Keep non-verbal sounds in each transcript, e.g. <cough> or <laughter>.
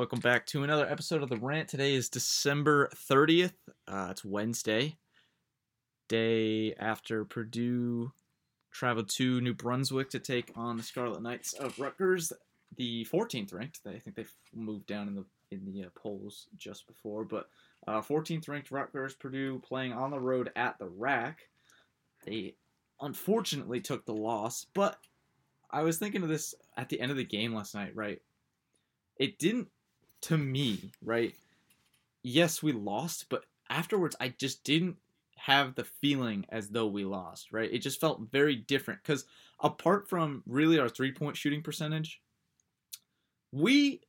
Welcome back to another episode of The Rant. Today is December 30th. Uh, it's Wednesday, day after Purdue traveled to New Brunswick to take on the Scarlet Knights of Rutgers, the 14th ranked. I think they've moved down in the in the uh, polls just before, but uh, 14th ranked Rutgers, Purdue playing on the road at the RAC. They unfortunately took the loss, but I was thinking of this at the end of the game last night, right? It didn't, to me, right? Yes, we lost, but afterwards, I just didn't have the feeling as though we lost, right? It just felt very different because apart from really our three point shooting percentage, we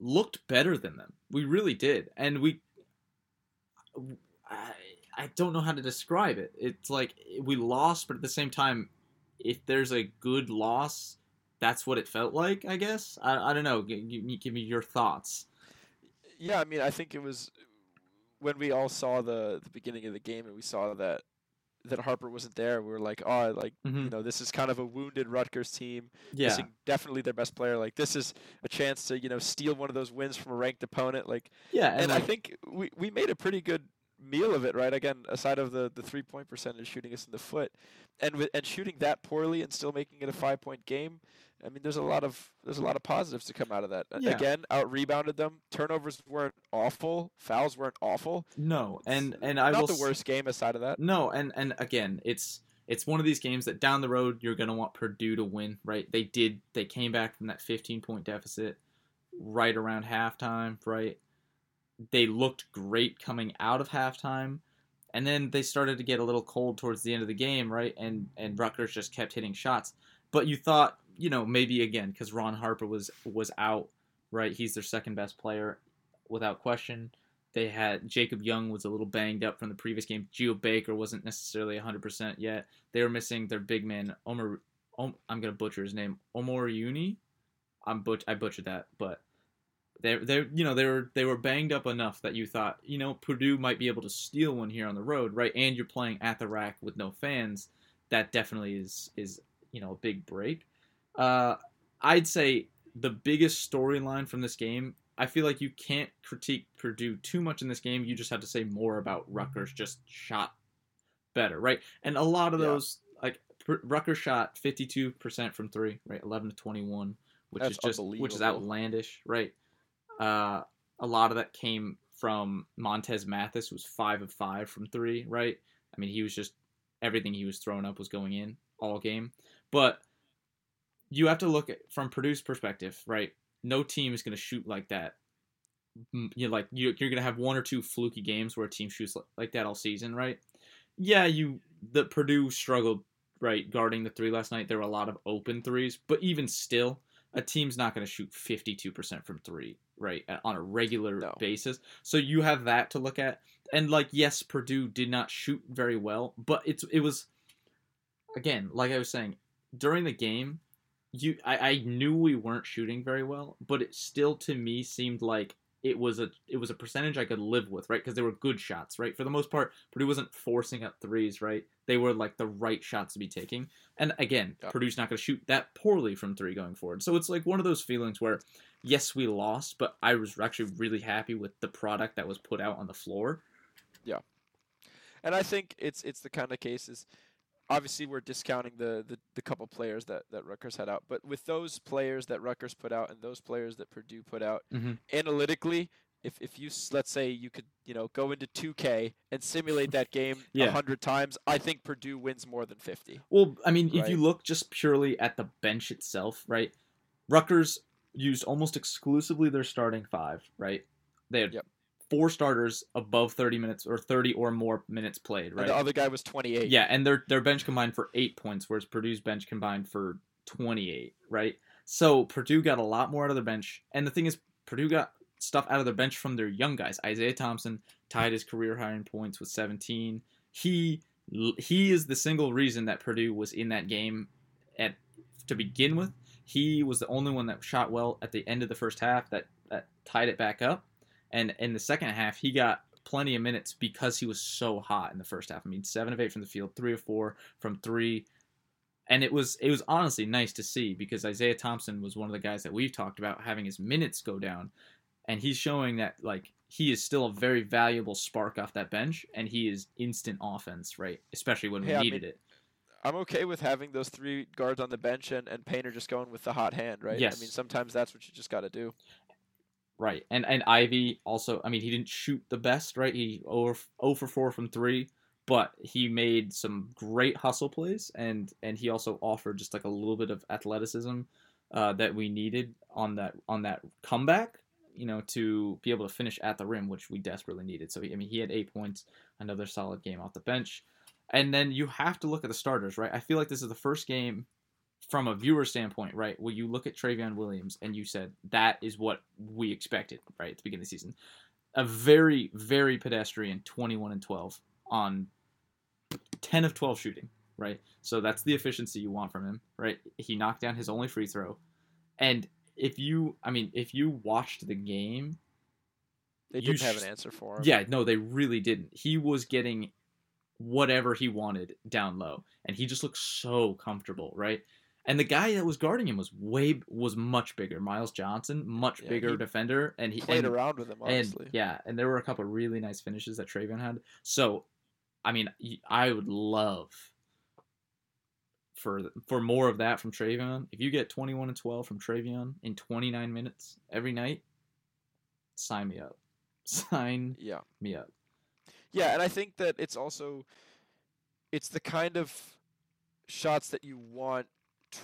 looked better than them. We really did. And we, I, I don't know how to describe it. It's like we lost, but at the same time, if there's a good loss, that's what it felt like. I guess I, I don't know. Give me your thoughts. Yeah, I mean, I think it was when we all saw the the beginning of the game and we saw that that Harper wasn't there. We were like, oh, like Mhm. you know, this is kind of a wounded Rutgers team. Yeah, Missing definitely their best player. Like this is a chance to you know steal one of those wins from a ranked opponent. Like, yeah, and, and, I think we we made a pretty good meal of it, right? Again, aside of the the three point percentage shooting us in the foot, and with, and shooting that poorly and still making it a five point game. I mean, there's a lot of there's a lot of positives to come out of that. Yeah. Again, out rebounded them. Turnovers weren't awful. Fouls weren't awful. no, and and I Not the s- worst game aside of that. No, and and again, it's it's one of these games that down the road you're gonna want Purdue to win, right? They did. They came back from that 15 point deficit right around halftime, right? They looked great coming out of halftime, and then they started to get a little cold towards the end of the game, right? And and Rutgers just kept hitting shots, but you thought, you know, maybe again because Ron Harper was was out, right? He's their second best player, without question. They had Jacob Young was a little banged up from the previous game. Geo Baker wasn't necessarily 100% yet. They were missing their big man Omar. Om, I'm gonna butcher his name. Omar Uni. I'm but I butchered that, but they they you know they were they were banged up enough that you thought you know Purdue might be able to steal one here on the road, right? And you're playing at the RAC with no fans. That definitely is is you know a big break. Uh, I'd say the biggest storyline from this game. I feel like you can't critique Purdue too much in this game. You just have to say more about Rutgers just shot better, right? And a lot of Yeah. those like Rutgers shot 52% from 3, right? 11 to 21, which That's is just which is outlandish, right? Uh a lot of that came from Montez Mathis who was 5 of 5 from 3, right? I mean, he was just everything he was throwing up was going in all game. But you have to look at from Purdue's perspective, right? No team is going to shoot like that. You like you, you're going to have one or two fluky games where a team shoots like that all season, right? Yeah, you the Purdue struggled right guarding the three last night. There were a lot of open threes, but even still, a team's not going to shoot 52% from three, right, on a regular No. basis. So you have that to look at. And like, yes, Purdue did not shoot very well, but it's it was again, like I was saying during the game, you I, I knew we weren't shooting very well, but it still to me seemed like it was a it was a percentage I could live with, right? Because they were good shots, right? For the most part, Purdue wasn't forcing up threes, right? They were like the right shots to be taking. And again, Yeah. Purdue's not going to shoot that poorly from three going forward. So it's like one of those feelings where, yes, we lost, but I was actually really happy with the product that was put out on the floor. Yeah, and I think it's it's the kind of cases. Obviously, we're discounting the, the, the couple players that, that Rutgers had out, but with those players that Rutgers put out and those players that Purdue put out, Mhm. analytically, if, if you let's say you could you know go into 2K and simulate that game <laughs> a Yeah. hundred times, I think Purdue wins more than 50. Well, I mean, if you look just purely at the bench itself, right? Rutgers used almost exclusively their starting five, right? They had Yep. Four starters above 30 minutes or 30 or more minutes played, And right? the other guy was 28. Yeah, and their their bench combined for eight points, whereas Purdue's bench combined for 28, right? So Purdue got a lot more out of their bench, and the thing is, Purdue got stuff out of their bench from their young guys. Isaiah Thompson tied his career high in points with 17. He he is the single reason that Purdue was in that game at to begin with. He was the only one that shot well at the end of the first half that, that tied it back up. And in the second half, he got plenty of minutes because he was so hot in the first half. I mean, seven of eight from the field, three of four from three, and it was it was honestly nice to see because Isaiah Thompson was one of the guys that we've talked about having his minutes go down. and he's showing that like he is still a very valuable spark off that bench, and he is instant offense, right? Especially when we Yeah, I needed mean, it. I'm okay with having those three guards on the bench and, and Painter just going with the hot hand, right? Yes. I mean, sometimes that's what you just got to do. Right. And and Ivey also, I mean, he didn't shoot the best, right? He over 0 for 4 from 3, but he made some great hustle plays and and he also offered just like a little bit of athleticism uh, that we needed on that on that comeback, you know, to be able to finish at the rim, which we desperately needed. So I mean, he had 8 points, another solid game off the bench. And then you have to look at the starters, right? I feel like this is the first game from a viewer standpoint, right, where you look at Trevion Williams and you said that is what we expected, right, at the beginning of the season. A very, very pedestrian 21 and 12 on 10 of 12 shooting, right? So that's the efficiency you want from him, right? He knocked down his only free throw. And if you, I mean, if you watched the game, They didn't have an answer for him. yeah, no, they really didn't. He was getting whatever he wanted down low, and he just looked so comfortable, right? And the guy that was guarding him was way was much bigger, Myles Johnson, much Yeah, bigger defender, and he Played and, around with him, and yeah, and there were a couple really nice finishes that Trevion had. So, I mean, I would love for for more of that from Trevion. If you get 21 and 12 from Trevion in 29 minutes every night, sign me up. <laughs> Sign yeah. me up. Yeah, and I think that it's also it's the kind of shots that you want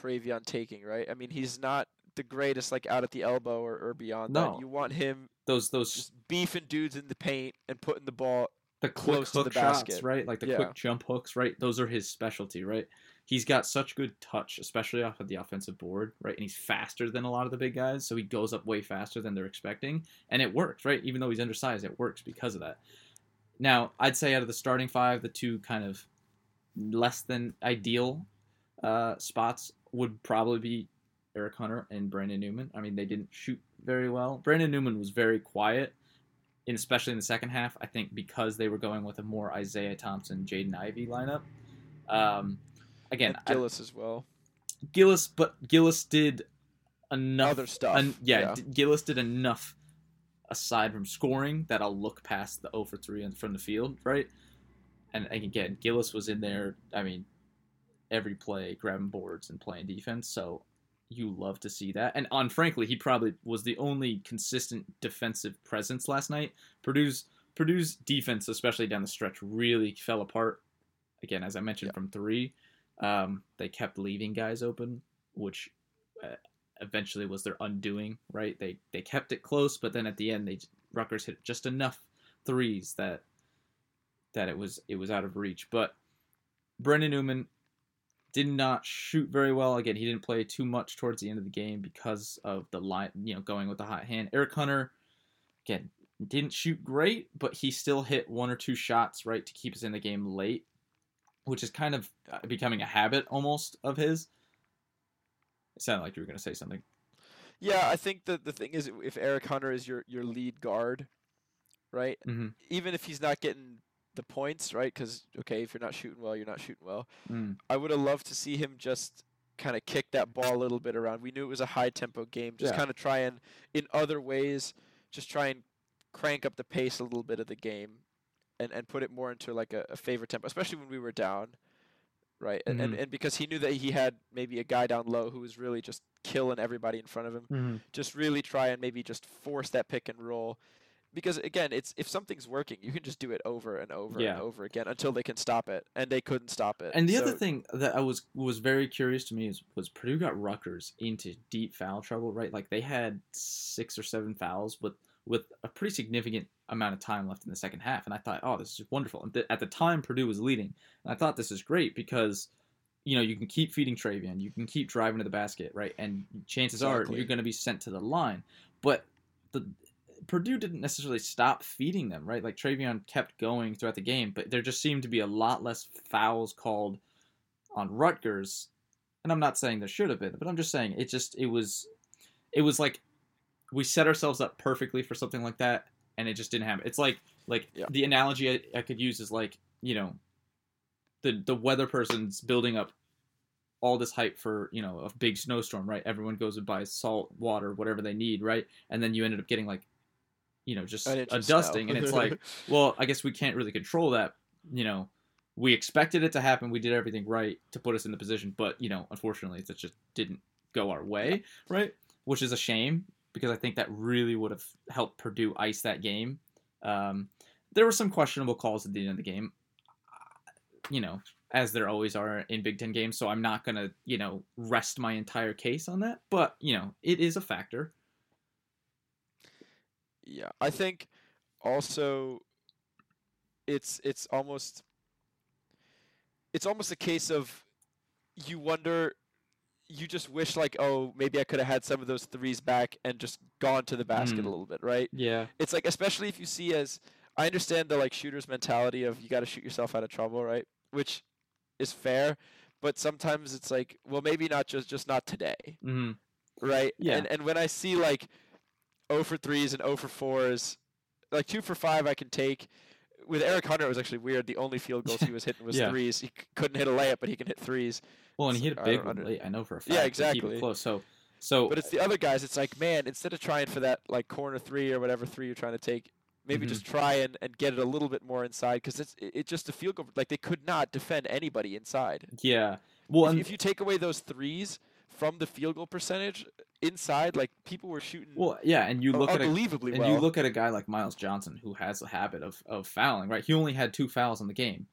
Trevion taking, right? I mean, he's not the greatest like out at the elbow or, or beyond No. that. You want him Those those just beefing dudes in the paint and putting the ball the quick close to the hook shots, basket. right? Like the Yeah. quick jump hooks, right? Those are his specialty, right? He's got such good touch, especially off of the offensive board, right? And he's faster than a lot of the big guys, so he goes up way faster than they're expecting, and it works, right? Even though he's undersized, it works because of that. Now, I'd say out of the starting five, the two kind of less than ideal uh, spots would probably be Eric Hunter and Brandon Newman. I mean, they didn't shoot very well. Brandon Newman was very quiet, and especially in the second half. I think because they were going with a more Isaiah Thompson, Jaden Ivey lineup. Um, again, and I- Gillis as well. Gillis, but Gillis did enough Other stuff. un- yeah, yeah. D- Gillis did enough aside from scoring that I'll look past the 0 for 3 and from the field, right? And again, Gillis was in there, I mean, every play grabbing boards and playing defense, so you love to see that. And on frankly, he probably was the only consistent defensive presence last night. Purdue's Purdue's defense, especially down the stretch, really fell apart. Again, as I mentioned, Yeah. from three, um, they kept leaving guys open, which uh, eventually was their undoing. Right? They they kept it close, but then at the end, they Rutgers hit just enough threes that that it was it was out of reach. But Brandon Newman did not shoot very well. Again, he didn't play too much towards the end of the game because of the line, you know, going with the hot hand. Eric Hunter, again, didn't shoot great, but he still hit one or two shots right to keep us in the game late, which is kind of uh, becoming a habit almost of his. It sounded like you were going to say something. Yeah, I think that the thing is, if Eric Hunter is your your lead guard, right? Mhm. Even if he's not getting the points, right? Because okay, if you're not shooting well, you're not shooting well. Mm. I would have loved to see him just kind of kick that ball a little bit around. We knew it was a high tempo game. Just Yeah. kind of try and, in other ways, just try and crank up the pace a little bit of the game, and and put it more into like a, a favorite tempo, especially when we were down. Right, and, and Mhm. and because he knew that he had maybe a guy down low who was really just killing everybody in front of him just really try and maybe just force that pick and roll because again it's if something's working you can just do it over and over Yeah. and over again until they can stop it and they couldn't stop it And the other thing that I was was very curious to me is was Purdue got Rutgers into deep foul trouble, right? Like they had six or seven fouls with with a pretty significant amount of time left in the second half, and I thought, oh, this is wonderful. And th- at the time, Purdue was leading, and I thought this is great because you know you can keep feeding Trevion, you can keep driving to the basket, right? And chances Exactly. are you're going to be sent to the line, but the Purdue didn't necessarily stop feeding them, right? Like Trevion kept going throughout the game, but there just seemed to be a lot less fouls called on Rutgers. And I'm not saying there should have been, but I'm just saying it just it was it was like we set ourselves up perfectly for something like that and it just didn't happen. It's like like Yeah. the analogy I, I could use is like, you know, the the weather person's building up all this hype for you know a big snowstorm, right? Everyone goes and buys salt, water, whatever they need, right? And then you ended up getting like you know, just a dusting, and it's like, <laughs> well, I guess we can't really control that. You know, we expected it to happen. We did everything right to put us in the position, but you know, unfortunately, it just didn't go our way, right? Which is a shame because I think that really would have helped Purdue ice that game. Um, there were some questionable calls at the end of the game, you know, as there always are in Big Ten games. So I'm not gonna, you know, rest my entire case on that. But you know, it is a factor. Yeah, I think also it's it's almost it's almost a case of you wonder you just wish like oh maybe I could have had some of those threes back and just gone to the basket Mm. a little bit, right? Yeah. It's like especially if you see as I understand the like shooter's mentality of you got to shoot yourself out of trouble, right? Which is fair, but sometimes it's like well maybe not just just not today hmm right? Yeah. And and when I see like 0 for threes and 0 for fours, like two for five I can take. With Eric Hunter, it was actually weird. The only field goals he <laughs> was hitting was Yeah. threes. He c- couldn't hit a layup, but he can hit threes. Well, and he hit a big one late. I know for a fact. Yeah, to keep it exactly. close. So, so But it's the other guys. It's like, man, instead of trying for that like corner three or whatever three you're trying to take, maybe Mhm. just try and, and get it a little bit more inside because it's it, just a field goal. Like they could not defend anybody inside. yeah. Well, if, and, if you take away those threes from the field goal percentage inside, like people were shooting well, yeah, and you look at a unbelievably and you look at a guy like Myles Johnson who has a habit of of fouling. Right. He only had two fouls in the game,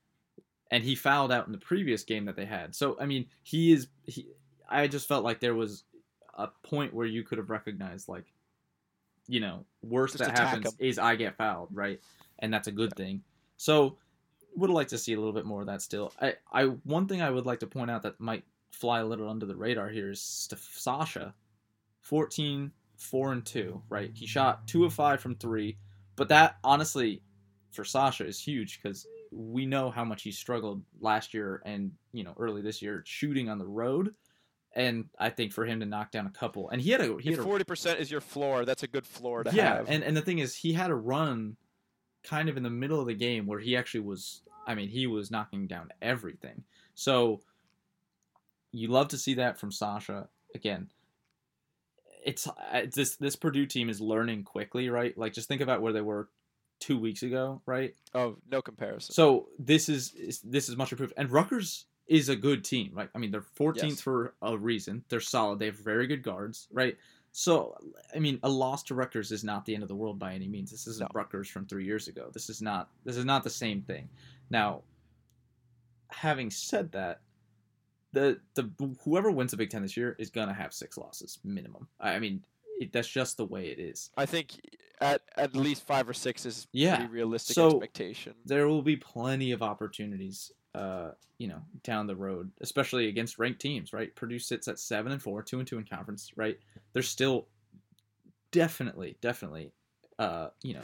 and he fouled out in the previous game that they had. So I mean, he is. He, I just felt like there was a point where you could have recognized like, you know, worst Just that happens him. is I get fouled, right? And that's a good thing. So would like to see a little bit more of that still. I, I one thing I would like to point out that might fly a little under the radar here is Sasha, 14, 4 and 2, right? He shot 2 of 5 from 3, but that honestly for Sasha is huge cuz we know how much he struggled last year and, you know, early this year shooting on the road. And I think for him to knock down a couple, and he had a he had forty percent is your floor, that's a good floor to yeah, have. Yeah, and and the thing is, he had a run, kind of in the middle of the game where he actually was. I mean, he was knocking down everything. So you love to see that from Sasha again. It's this this Purdue team is learning quickly, right? Like just think about where they were two weeks ago, right? oh, no comparison. So this is, is this is much improved, and Rutgers is a good team, right? I mean, they're 14th Yes. for a reason. They're solid. They have very good guards, right? So, I mean, a loss to Rutgers is not the end of the world by any means. This isn't No. Rutgers from three years ago. This is not. This is not the same thing. Now, having said that, the the whoever wins the Big Ten this year is gonna have six losses minimum. I I mean, it, that's just the way it is. I think at at least five or six is Yeah. pretty realistic So- expectation. there will be plenty of opportunities, uh, you know, down the road, especially against ranked teams, right? Purdue sits at seven and four, two and two in conference, right? They're still definitely, definitely, uh, you know,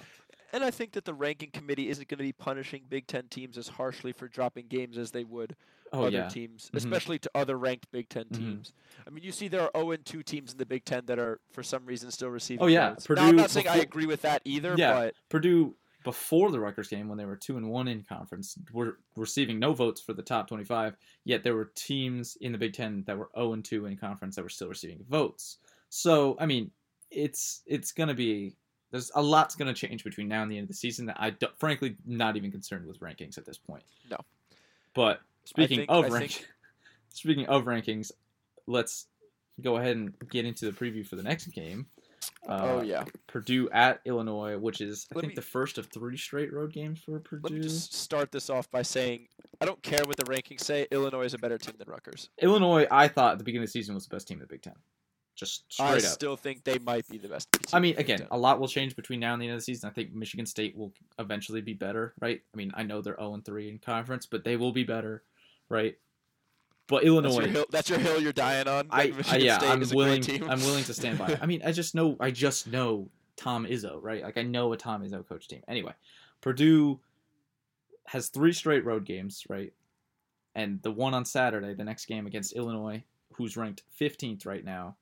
And I think that the ranking committee isn't going to be punishing Big Ten teams as harshly for dropping games as they would oh other yeah, teams, Mhm. especially to other ranked Big 10 Mhm. teams. I mean, you see there are 0 and 2 teams in the Big Ten that are for some reason still receiving. Oh, yeah, votes. now, I'm not saying I agree with that either, Yeah. but Purdue before the Rutgers game when they were two and one in conference were receiving no votes for the top twenty-five. Yet there were teams in the Big Ten that were zero and two in conference that were still receiving votes. So I mean, it's it's gonna be there's a lot's gonna change between now and the end of the season that I frankly not even concerned with rankings at this point. No. But speaking think- of I rank, think- <laughs> speaking of rankings, let's go ahead and get into the preview for the next game. Uh, oh yeah. Purdue at Illinois, which is I Let think me- the first of three straight road games for Purdue. Let me just start this off by saying I don't care what the rankings say. Illinois is a better team than Rutgers. Illinois, I thought at the beginning of the season was the best team in the Big Ten. Just I straight up. still think they might be the best. team I mean, again, a lot will change between now and the end of the season. I think Michigan State will eventually be better, right? I mean, I know they're 0 3 in conference, but they will be better, right? But that's Illinois, your, hill, that's your hill you're dying on. I, I, yeah, State I'm willing. I'm willing to stand by. I mean, I just know. I just know Tom Izzo, right? Like I know a Tom Izzo coach team. Anyway, Purdue has three straight road games, right? And the one on Saturday, the next game against Illinois, who's ranked 15th right now.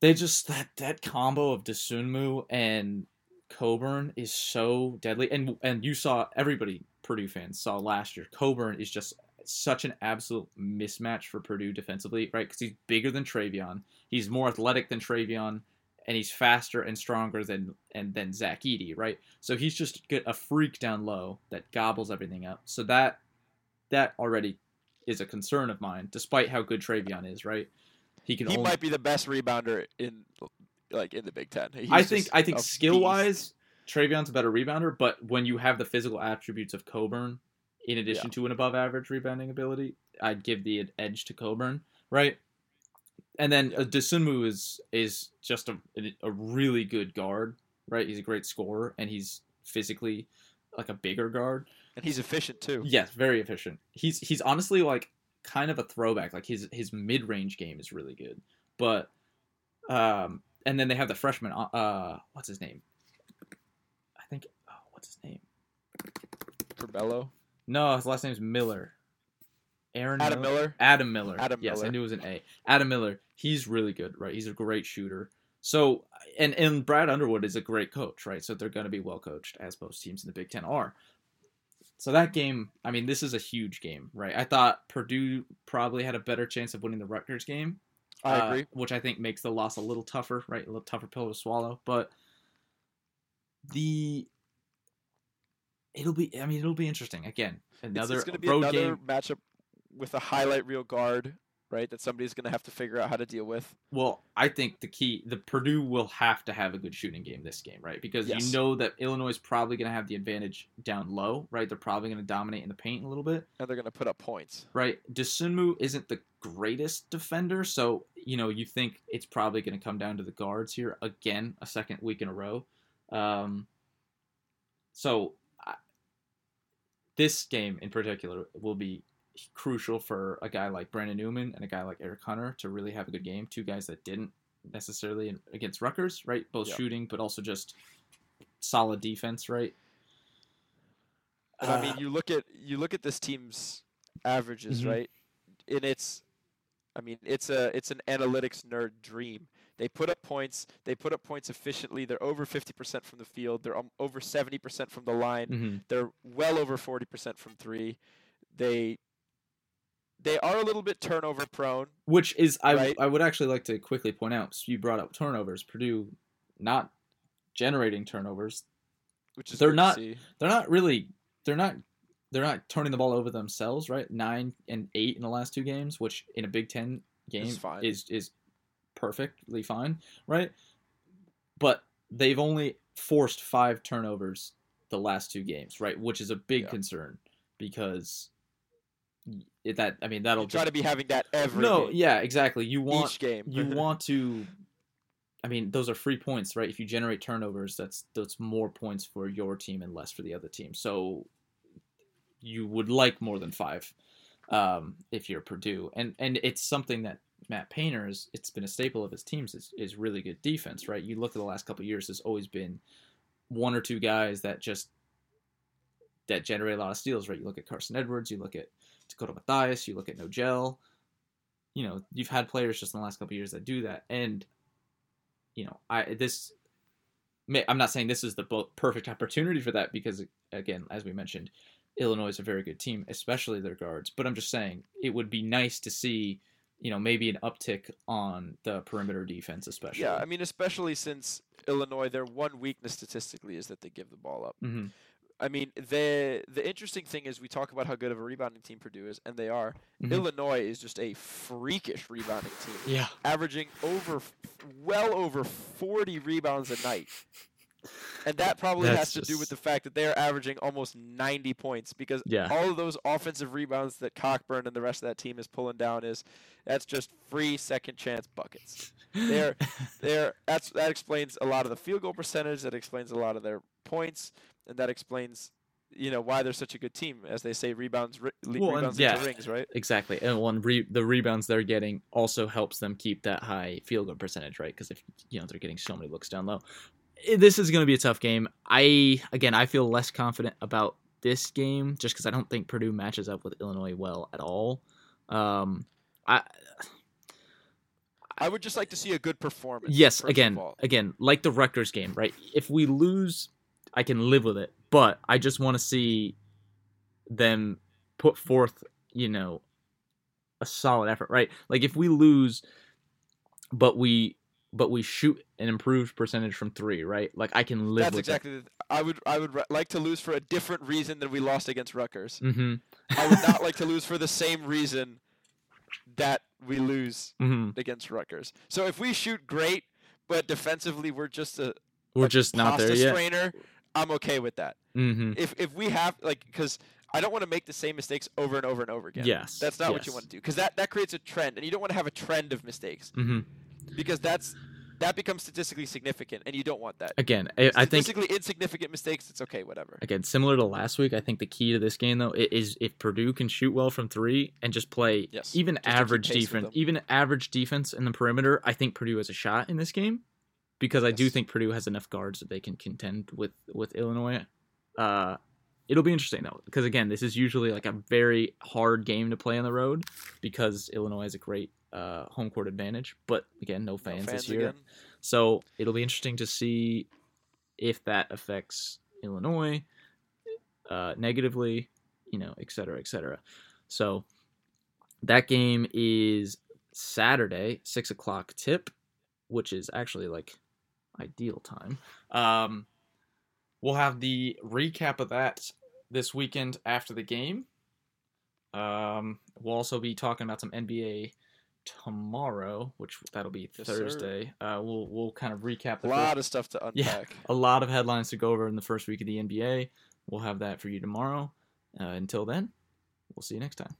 They just that that combo of Dosunmu and Cockburn is so deadly, and and you saw everybody Purdue fans saw last year. Cockburn is just such an absolute mismatch for Purdue defensively, right? Because he's bigger than Trevion, he's more athletic than Trevion, and he's faster and stronger than and than Zach Edey, right? So he's just get a freak down low that gobbles everything up. So that that already is a concern of mine, despite how good Trevion is, right? He can. He only... might be the best rebounder in like in the Big Ten. <laughs> He's I think I think skill wise, Trevion's a better rebounder, but when you have the physical attributes of Cockburn, in addition yeah. to an above average rebounding ability, I'd give the edge to Cockburn, right? And then uh, Dosunmu is is just a a really good guard, right? He's a great scorer, and he's physically like a bigger guard, and he's efficient too. Yes, very efficient. He's he's honestly like kind of a throwback. Like his his mid range game is really good, but um, and then they have the freshman. Uh, uh what's his name? I think. Oh, what's his name? Curbelo. No, his last name is Miller. Aaron Adam Miller. Miller. Adam Miller. Adam yes, Miller. I knew it was an A. Adam Miller. He's really good, right? He's a great shooter. So, and and Brad Underwood is a great coach, right? So they're going to be well coached, as most teams in the Big Ten are. So that game, I mean, this is a huge game, right? I thought Purdue probably had a better chance of winning the Rutgers game. I uh, agree. Which I think makes the loss a little tougher, right? A little tougher pill to swallow. But the it'll be, I mean, it'll be interesting. Again, another it's, it's going to be another game. matchup with a highlight reel guard right? That somebody's going to have to figure out how to deal with. Well, I think the key, the Purdue will have to have a good shooting game this game, right? Because yes. you know that Illinois is probably going to have the advantage down low, right? They're probably going to dominate in the paint a little bit, and they're going to put up points, right? Dosunmu isn't the greatest defender, so you know you think it's probably going to come down to the guards here again, a second week in a row. Um, so I, this game in particular will be crucial for a guy like Brandon Newman and a guy like Eric Hunter to really have a good game. Two guys that didn't necessarily against Rutgers, right? Both yep. shooting, but also just solid defense, right? Uh, I mean, uh, you look at you look at this team's averages, mm-hmm. right? And it's, I mean, it's a it's an analytics nerd dream. They put up points. They put up points efficiently. They're over 50% from the field. They're um, over 70% from the line. Mm-hmm. They're well over 40% from three. They they are a little bit turnover prone. Which is I right? I would actually like to quickly point out. So you brought up turnovers. Purdue not generating turnovers. Which is they're not they're not really they're not they're not turning the ball over themselves, right? Nine and eight in the last two games, which in a Big Ten game is is perfectly fine, right? But they've only forced five turnovers the last two games, right? Which is a big yeah. concern because that I mean that'll you try to be having that every no game. yeah exactly you want each game you <laughs> want to I mean those are free points right if you generate turnovers that's that's more points for your team and less for the other team so you would like more than five um, if you're Purdue and and it's something that Matt Painter's it's been a staple of his teams is, is really good defense right you look at the last couple years there's always been one or two guys that just that generate a lot of steals right you look at Carsen Edwards you look at Dakota Mathias, you look at Nojel. You know, you've had players just in the last couple years that do that, and you know, I this. I'm not saying this is the perfect opportunity for that because, again, as we mentioned, Illinois is a very good team, especially their guards. But I'm just saying it would be nice to see, you know, maybe an uptick on the perimeter defense, especially. Yeah, I mean, especially since Illinois, their one weakness statistically is that they give the ball up. Mm-hmm. I mean, the the interesting thing is we talk about how good of a rebounding team Purdue is, and they are. Mm-hmm. Illinois is just a freakish rebounding team. Yeah, averaging over, well over forty rebounds a night, and that probably That's has to just... do with the fact that they are averaging almost ninety points because yeah. all of those offensive rebounds that Cockburn and the rest of that team is pulling down is that's just free second chance buckets. They're <laughs> they're that's that explains a lot of the field goal percentage. That explains a lot of their points and that explains you know why they're such a good team as they say rebounds well, rebounds yeah, into rings right exactly and one re- the rebounds they're getting also helps them keep that high field goal percentage right because if you know they're getting so many looks down low this is going to be a tough game i again i feel less confident about this game just because i don't think purdue matches up with illinois well at all um i I would just like to see a good performance. Yes, again, again, like the Rutgers game, right? If we lose I can live with it. But I just want to see them put forth, you know, a solid effort, right? Like if we lose, but we but we shoot an improved percentage from three, right? Like I can live That's exactly. The, I would I would like to lose for a different reason than we lost against Rutgers. Mm-hmm. I would not <laughs> like to lose for the same reason that we lose Mm-hmm. against Rutgers. So if we shoot great, but defensively we're just a, We're a just not there yet. strainer, I'm okay with that. Mm-hmm. If if we have like because I don't want to make the same mistakes over and over and over again. Yes. That's not what you want to do because that that creates a trend, and you don't want to have a trend of mistakes Mm-hmm. Because that's that becomes statistically significant, and you don't want that. Again, I, I think statistically insignificant mistakes, it's okay, whatever. again similar to last week. I think the key to this game though is if Purdue can shoot well from three and just play Yes, even just average defense, even average defense in the perimeter. I think Purdue has a shot in this game because I do think Purdue has enough guards that they can contend with with Illinois. Uh, it'll be interesting though because again, this is usually like a very hard game to play on the road because Illinois is a great uh, home court advantage. But again, no No fans, fans this year. again. So it'll be interesting to see if that affects Illinois uh, negatively, you know, et cetera, et cetera. So that game is Saturday, six o'clock tip, which is actually like ideal time. Um, we'll have the recap of that this weekend after the game. Um, we'll also be talking about some NBA tomorrow, which that'll be Yes. Thursday. uh, we'll we'll kind of recap A lot first, of stuff to unpack. <laughs> Yeah. unpack. a lot of headlines to go over in the first week of the NBA. We'll have that for you tomorrow. Uh, until then, we'll see you next time.